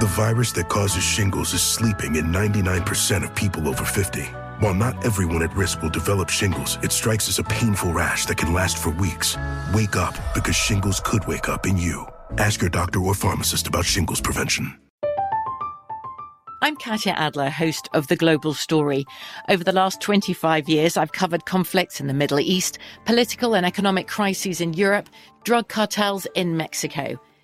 The virus that causes shingles is sleeping in 99% of people over 50. While not everyone at risk will develop shingles, it strikes as a painful rash that can last for weeks. Wake up because shingles could wake up in you. Ask your doctor or pharmacist about shingles prevention. I'm Katya Adler, host of The Global Story. Over the last 25 years, I've covered conflicts in the Middle East, political and economic crises in Europe, drug cartels in Mexico.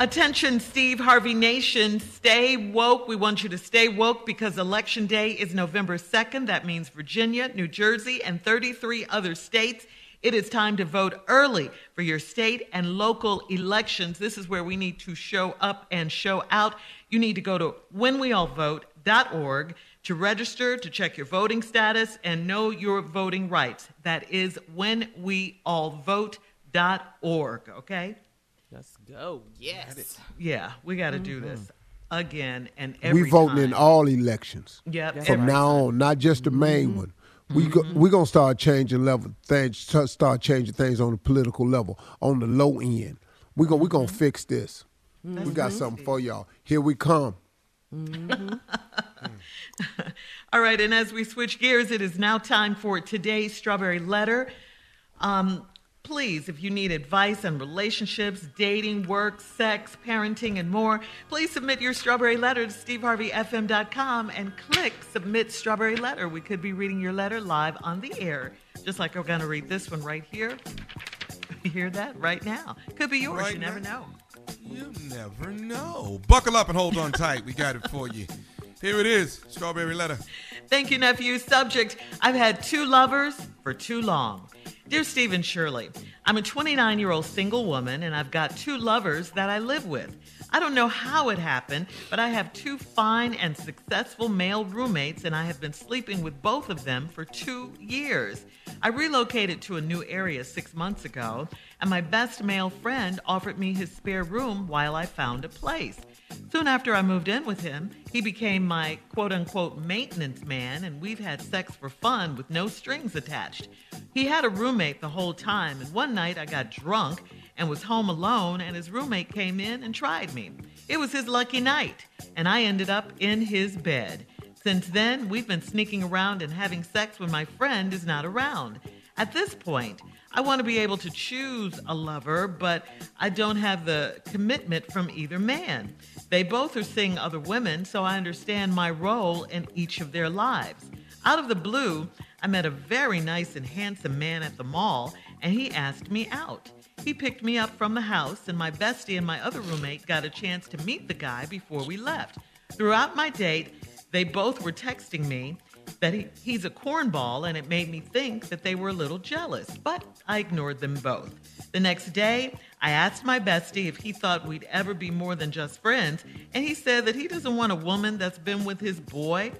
Attention, Steve Harvey Nation, stay woke. We want you to stay woke because Election Day is November 2nd. That means Virginia, New Jersey, and 33 other states. It is time to vote early for your state and local elections. This is where we need to show up and show out. You need to go to whenweallvote.org to register, to check your voting status, and know your voting rights. That is whenweallvote.org, okay? Let's go. Yes. Yeah, we got to do this mm-hmm. again and every we voting time. in all elections Yep, from every now on, not just the main mm-hmm. one. We go, mm-hmm. we gonna start changing level things, start changing things on the political level, on the low end. We go we gonna fix this. We got something for y'all. Here we come. All right, and as we switch gears, it is now time for today's strawberry letter. Um, please, if you need advice on relationships, dating, work, sex, parenting, and more, please submit your strawberry letter to steveharveyfm.com and click submit strawberry letter. We could be reading your letter live on the air, just like we're going to read this one right here. You hear that right now? Could be yours. Right you never now. know. You never know. Buckle up and hold on tight. We got it for you. Here it is Strawberry Letter. Thank you, nephew. Subject I've had two lovers for too long. Dear Stephen Shirley, I'm a 29 year old single woman and I've got two lovers that I live with. I don't know how it happened, but I have two fine and successful male roommates and I have been sleeping with both of them for two years. I relocated to a new area six months ago, and my best male friend offered me his spare room while I found a place. Soon after I moved in with him, he became my quote unquote maintenance man, and we've had sex for fun with no strings attached. He had a roommate the whole time, and one night I got drunk and was home alone, and his roommate came in and tried me. It was his lucky night, and I ended up in his bed. Since then, we've been sneaking around and having sex when my friend is not around. At this point, I want to be able to choose a lover, but I don't have the commitment from either man. They both are seeing other women, so I understand my role in each of their lives. Out of the blue, I met a very nice and handsome man at the mall, and he asked me out. He picked me up from the house, and my bestie and my other roommate got a chance to meet the guy before we left. Throughout my date, they both were texting me that he, he's a cornball, and it made me think that they were a little jealous, but I ignored them both. The next day, I asked my bestie if he thought we'd ever be more than just friends, and he said that he doesn't want a woman that's been with his boy.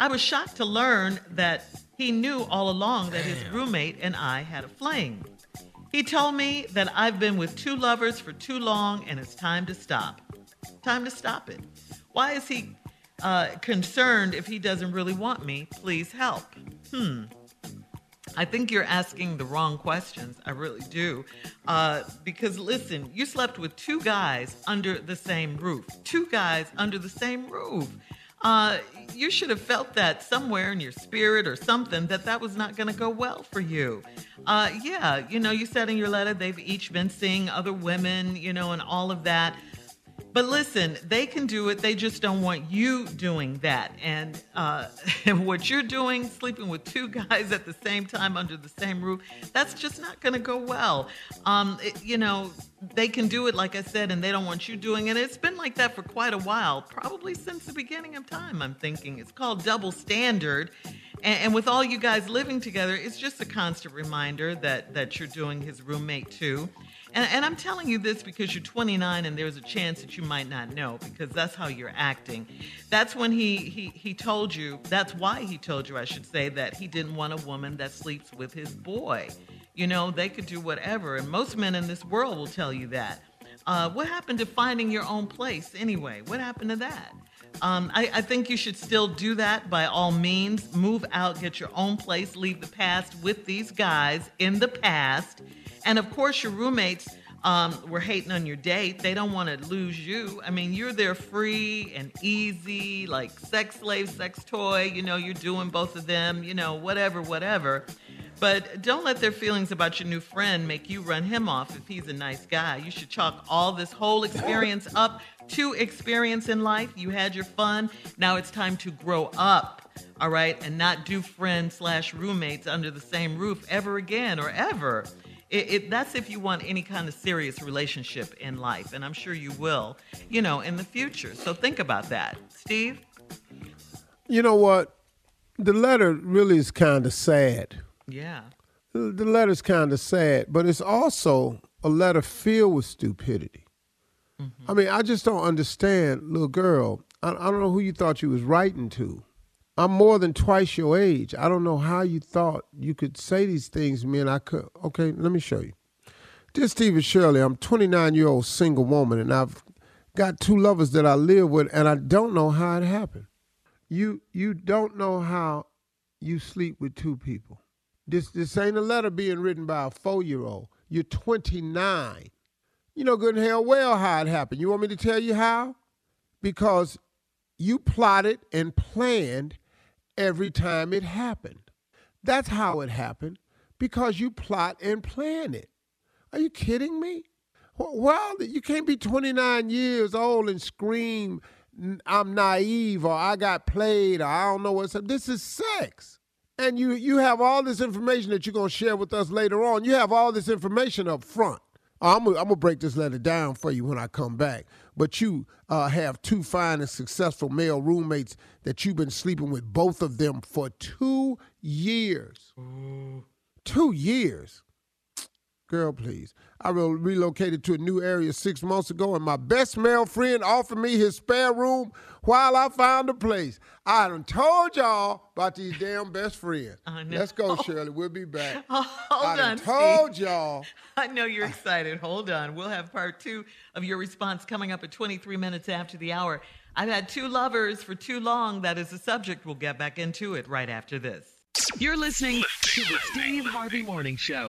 I was shocked to learn that he knew all along that his roommate and I had a flame. He told me that I've been with two lovers for too long and it's time to stop. Time to stop it. Why is he uh, concerned if he doesn't really want me? Please help. Hmm. I think you're asking the wrong questions. I really do. Uh, because listen, you slept with two guys under the same roof. Two guys under the same roof. Uh, you should have felt that somewhere in your spirit or something that that was not going to go well for you. Uh, yeah, you know, you said in your letter they've each been seeing other women, you know, and all of that. But listen, they can do it. They just don't want you doing that. And uh, what you're doing, sleeping with two guys at the same time under the same roof, that's just not going to go well. Um, it, you know, they can do it, like I said, and they don't want you doing it. It's been like that for quite a while, probably since the beginning of time, I'm thinking. It's called double standard. And, and with all you guys living together, it's just a constant reminder that, that you're doing his roommate too. And, and, I'm telling you this because you're 29 and there's a chance that you might not know because that's how you're acting. That's when he, he, he told you, that's why he told you, I should say, that he didn't want a woman that sleeps with his boy. You know, they could do whatever. And most men in this world will tell you that. Uh, what happened to finding your own place anyway? What happened to that? Um, I, I, think you should still do that by all means. Move out, get your own place, leave the past with these guys in the past and of course, your roommates um, were hating on your date. They don't want to lose you. I mean, you're there free and easy, like sex slave, sex toy. You know, you're doing both of them, you know, whatever, whatever. But don't let their feelings about your new friend make you run him off if he's a nice guy. You should chalk all this whole experience up to experience in life. You had your fun. Now it's time to grow up, all right, and not do friends slash roommates under the same roof ever again or ever. It, it, that's if you want any kind of serious relationship in life, and I'm sure you will, you know, in the future. So think about that. Steve? You know what? The letter really is kind of sad. Yeah. The letter's kind of sad, but it's also a letter filled with stupidity. Mm-hmm. I mean, I just don't understand, little girl. I, I don't know who you thought you was writing to. I'm more than twice your age. I don't know how you thought you could say these things man. I could. Okay, let me show you. Dear Stephen Shirley, I'm 29 year old single woman and I've got two lovers that I live with and I don't know how it happened. You you don't know how you sleep with two people. This this ain't a letter being written by a four year old. You're 29. You know good and hell well how it happened. You want me to tell you how? Because you plotted and planned every time it happened. That's how it happened because you plot and plan it. Are you kidding me? Well, you can't be 29 years old and scream, I'm naive or I got played or I don't know what's up. This is sex. And you, you have all this information that you're going to share with us later on. You have all this information up front. I'm going to break this letter down for you when I come back but you uh, have two fine and successful male roommates that you've been sleeping with both of them for two years. Mm. Two years. Girl, please. I relocated to a new area six months ago, and my best male friend offered me his spare room while I found a place. I done told y'all about these damn best friends. Let's go, Shirley. We'll be back. hold I done on, told Steve. y'all. I know you're excited. Hold on. We'll have part two of your response coming up at 23 minutes after the hour. I've had two lovers for too long. That is the subject. We'll get back into it right after this. You're listening to the Steve Harvey Morning Show.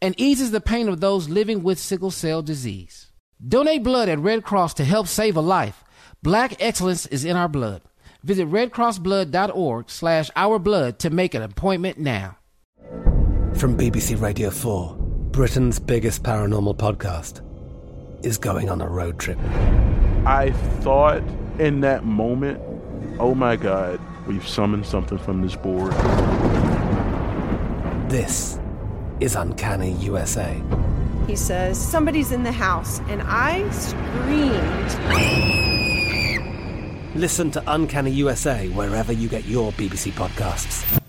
and eases the pain of those living with sickle cell disease. Donate blood at Red Cross to help save a life. Black excellence is in our blood. Visit redcrossblood.org slash ourblood to make an appointment now. From BBC Radio 4, Britain's biggest paranormal podcast is going on a road trip. I thought in that moment, oh my God, we've summoned something from this board. This is Uncanny USA. He says, Somebody's in the house, and I screamed. Listen to Uncanny USA wherever you get your BBC podcasts,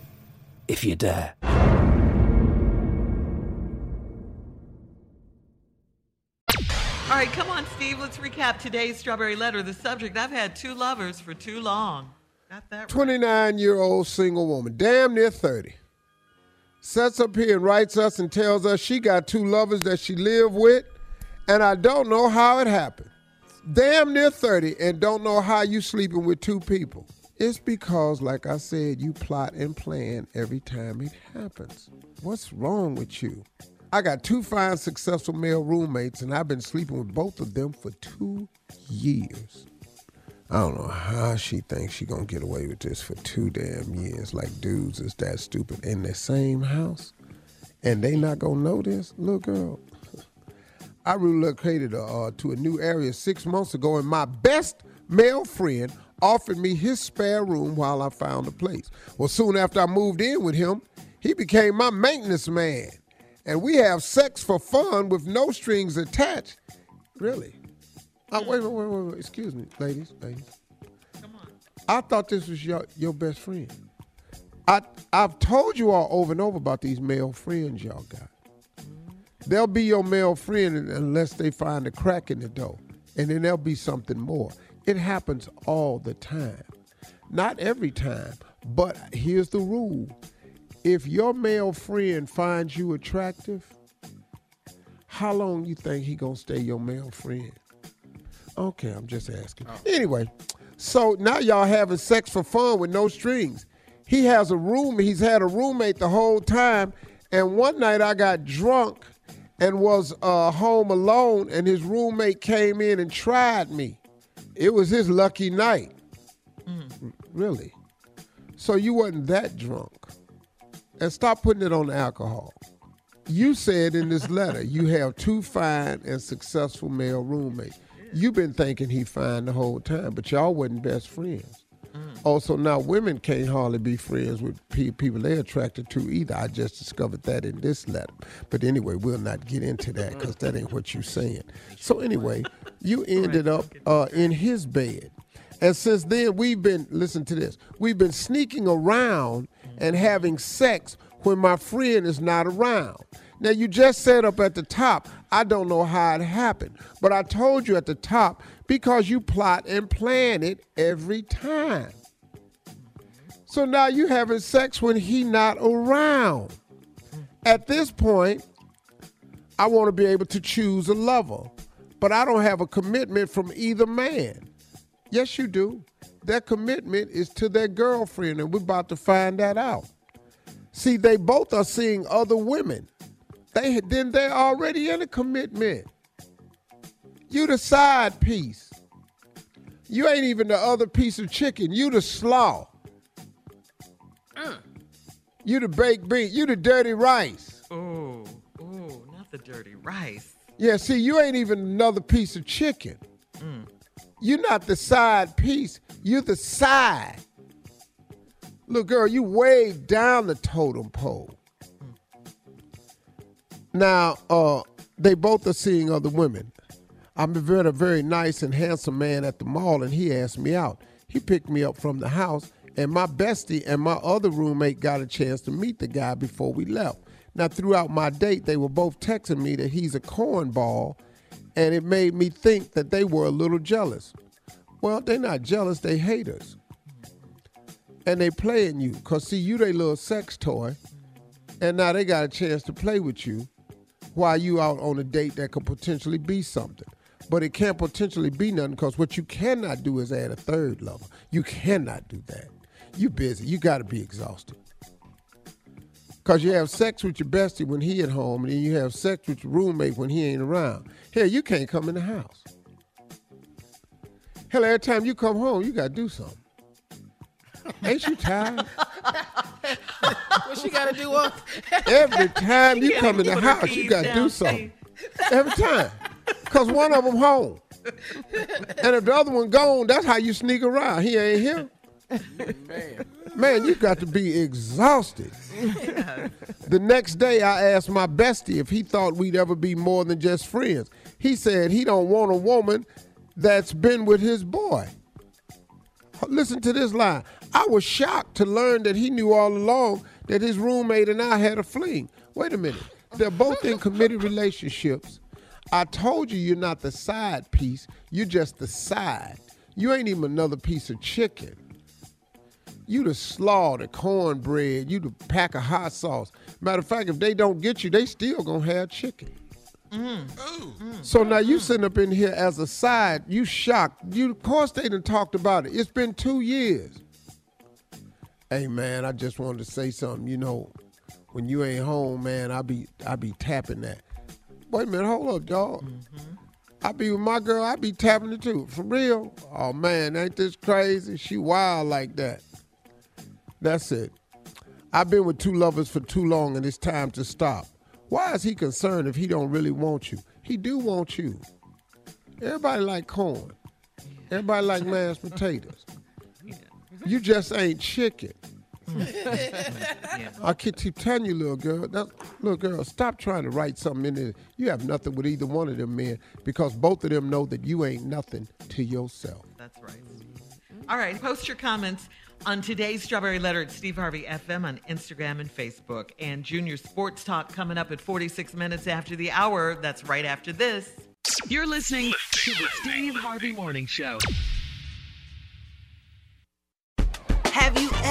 if you dare. All right, come on, Steve. Let's recap today's strawberry letter. The subject I've had two lovers for too long. Got that right. 29 year old single woman, damn near 30, sets up here and writes us and tells us she got two lovers that she lived with, and I don't know how it happened. Damn near 30 and don't know how you sleeping with two people. It's because, like I said, you plot and plan every time it happens. What's wrong with you? I got two fine, successful male roommates, and I've been sleeping with both of them for two years. I don't know how she thinks she gonna get away with this for two damn years. Like dudes is that stupid in the same house, and they not gonna know this. Look, girl, I relocated uh, to a new area six months ago, and my best male friend offered me his spare room while I found a place. Well, soon after I moved in with him, he became my maintenance man, and we have sex for fun with no strings attached. Really? Uh, wait, wait, wait, wait, wait. Excuse me, ladies, ladies. Come on. I thought this was your your best friend. I I've told you all over and over about these male friends y'all got. They'll be your male friend unless they find a crack in the door. And then there'll be something more. It happens all the time. Not every time, but here's the rule. If your male friend finds you attractive, how long you think he gonna stay your male friend? Okay, I'm just asking. Anyway, so now y'all having sex for fun with no strings. He has a room. He's had a roommate the whole time. And one night I got drunk and was uh, home alone, and his roommate came in and tried me. It was his lucky night. Really? So you wasn't that drunk. And stop putting it on the alcohol. You said in this letter you have two fine and successful male roommates. You've been thinking he fine the whole time, but y'all wasn't best friends. Mm. Also, now women can't hardly be friends with pe- people they're attracted to either. I just discovered that in this letter. But anyway, we'll not get into that mm. because that ain't what you're saying. So anyway, you ended up uh, in his bed. And since then, we've been, listen to this, we've been sneaking around and mm. having sex when my friend is not around. Now, you just said up at the top, I don't know how it happened, but I told you at the top because you plot and plan it every time. So now you having sex when he not around. At this point, I want to be able to choose a lover, but I don't have a commitment from either man. Yes, you do. Their commitment is to their girlfriend, and we're about to find that out. See, they both are seeing other women. They then they're already in a commitment. You the side piece. You ain't even the other piece of chicken. You the slaw. Mm. You the baked bean. You the dirty rice. Oh, oh, not the dirty rice. Yeah, see, you ain't even another piece of chicken. Mm. You're not the side piece. You're the side. Look, girl, you way down the totem pole. Now, uh, they both are seeing other women. I met a very nice and handsome man at the mall, and he asked me out. He picked me up from the house, and my bestie and my other roommate got a chance to meet the guy before we left. Now, throughout my date, they were both texting me that he's a cornball, and it made me think that they were a little jealous. Well, they're not jealous, they haters. And they playing you, because see, you they little sex toy, and now they got a chance to play with you while you out on a date that could potentially be something. But it can't potentially be nothing because what you cannot do is add a third lover. You cannot do that. You busy. You got to be exhausted. Because you have sex with your bestie when he at home, and then you have sex with your roommate when he ain't around. Hell, you can't come in the house. Hell, every time you come home, you got to do something. Ain't you tired? what she got to do? Every time you You come in gotta the house, you got to do something. Every time. Because one of them home. And if the other one gone, that's how you sneak around. He ain't here. Man. Man, you got to be exhausted. The next day, I asked my bestie if he thought we'd ever be more than just friends. He said he don't want a woman that's been with his boy. Listen to this line. I was shocked to learn that he knew all along that his roommate and I had a fling. Wait a minute. They're both in committed relationships. I told you you're not the side piece. You're just the side. You ain't even another piece of chicken. You the slaw, the cornbread, you the pack of hot sauce. Matter of fact, if they don't get you, they still gonna have chicken. Mm. So now you sitting up in here as a side, you shocked. You of course they done talked about it. It's been two years. Hey man, I just wanted to say something. You know, when you ain't home, man, I be I be tapping that. Wait a minute, hold up, dog. Mm-hmm. I be with my girl, I be tapping it too. For real? Oh man, ain't this crazy? She wild like that. That's it. I've been with two lovers for too long and it's time to stop. Why is he concerned if he don't really want you? He do want you. Everybody like corn. Everybody like mashed potatoes. You just ain't chicken. I keep keep telling you, little girl. That, little girl, stop trying to write something in there. You have nothing with either one of them men because both of them know that you ain't nothing to yourself. That's right. All right, post your comments on today's Strawberry Letter at Steve Harvey FM on Instagram and Facebook. And Junior Sports Talk coming up at 46 minutes after the hour. That's right after this. You're listening to the Steve Harvey Morning Show.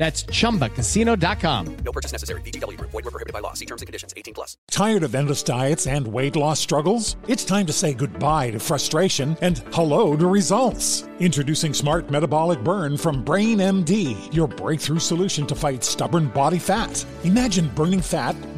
That's chumbacasino.com. No purchase necessary. VGW Group. Void were prohibited by law. See terms and conditions. 18 plus. Tired of endless diets and weight loss struggles? It's time to say goodbye to frustration and hello to results. Introducing Smart Metabolic Burn from Brain MD, your breakthrough solution to fight stubborn body fat. Imagine burning fat,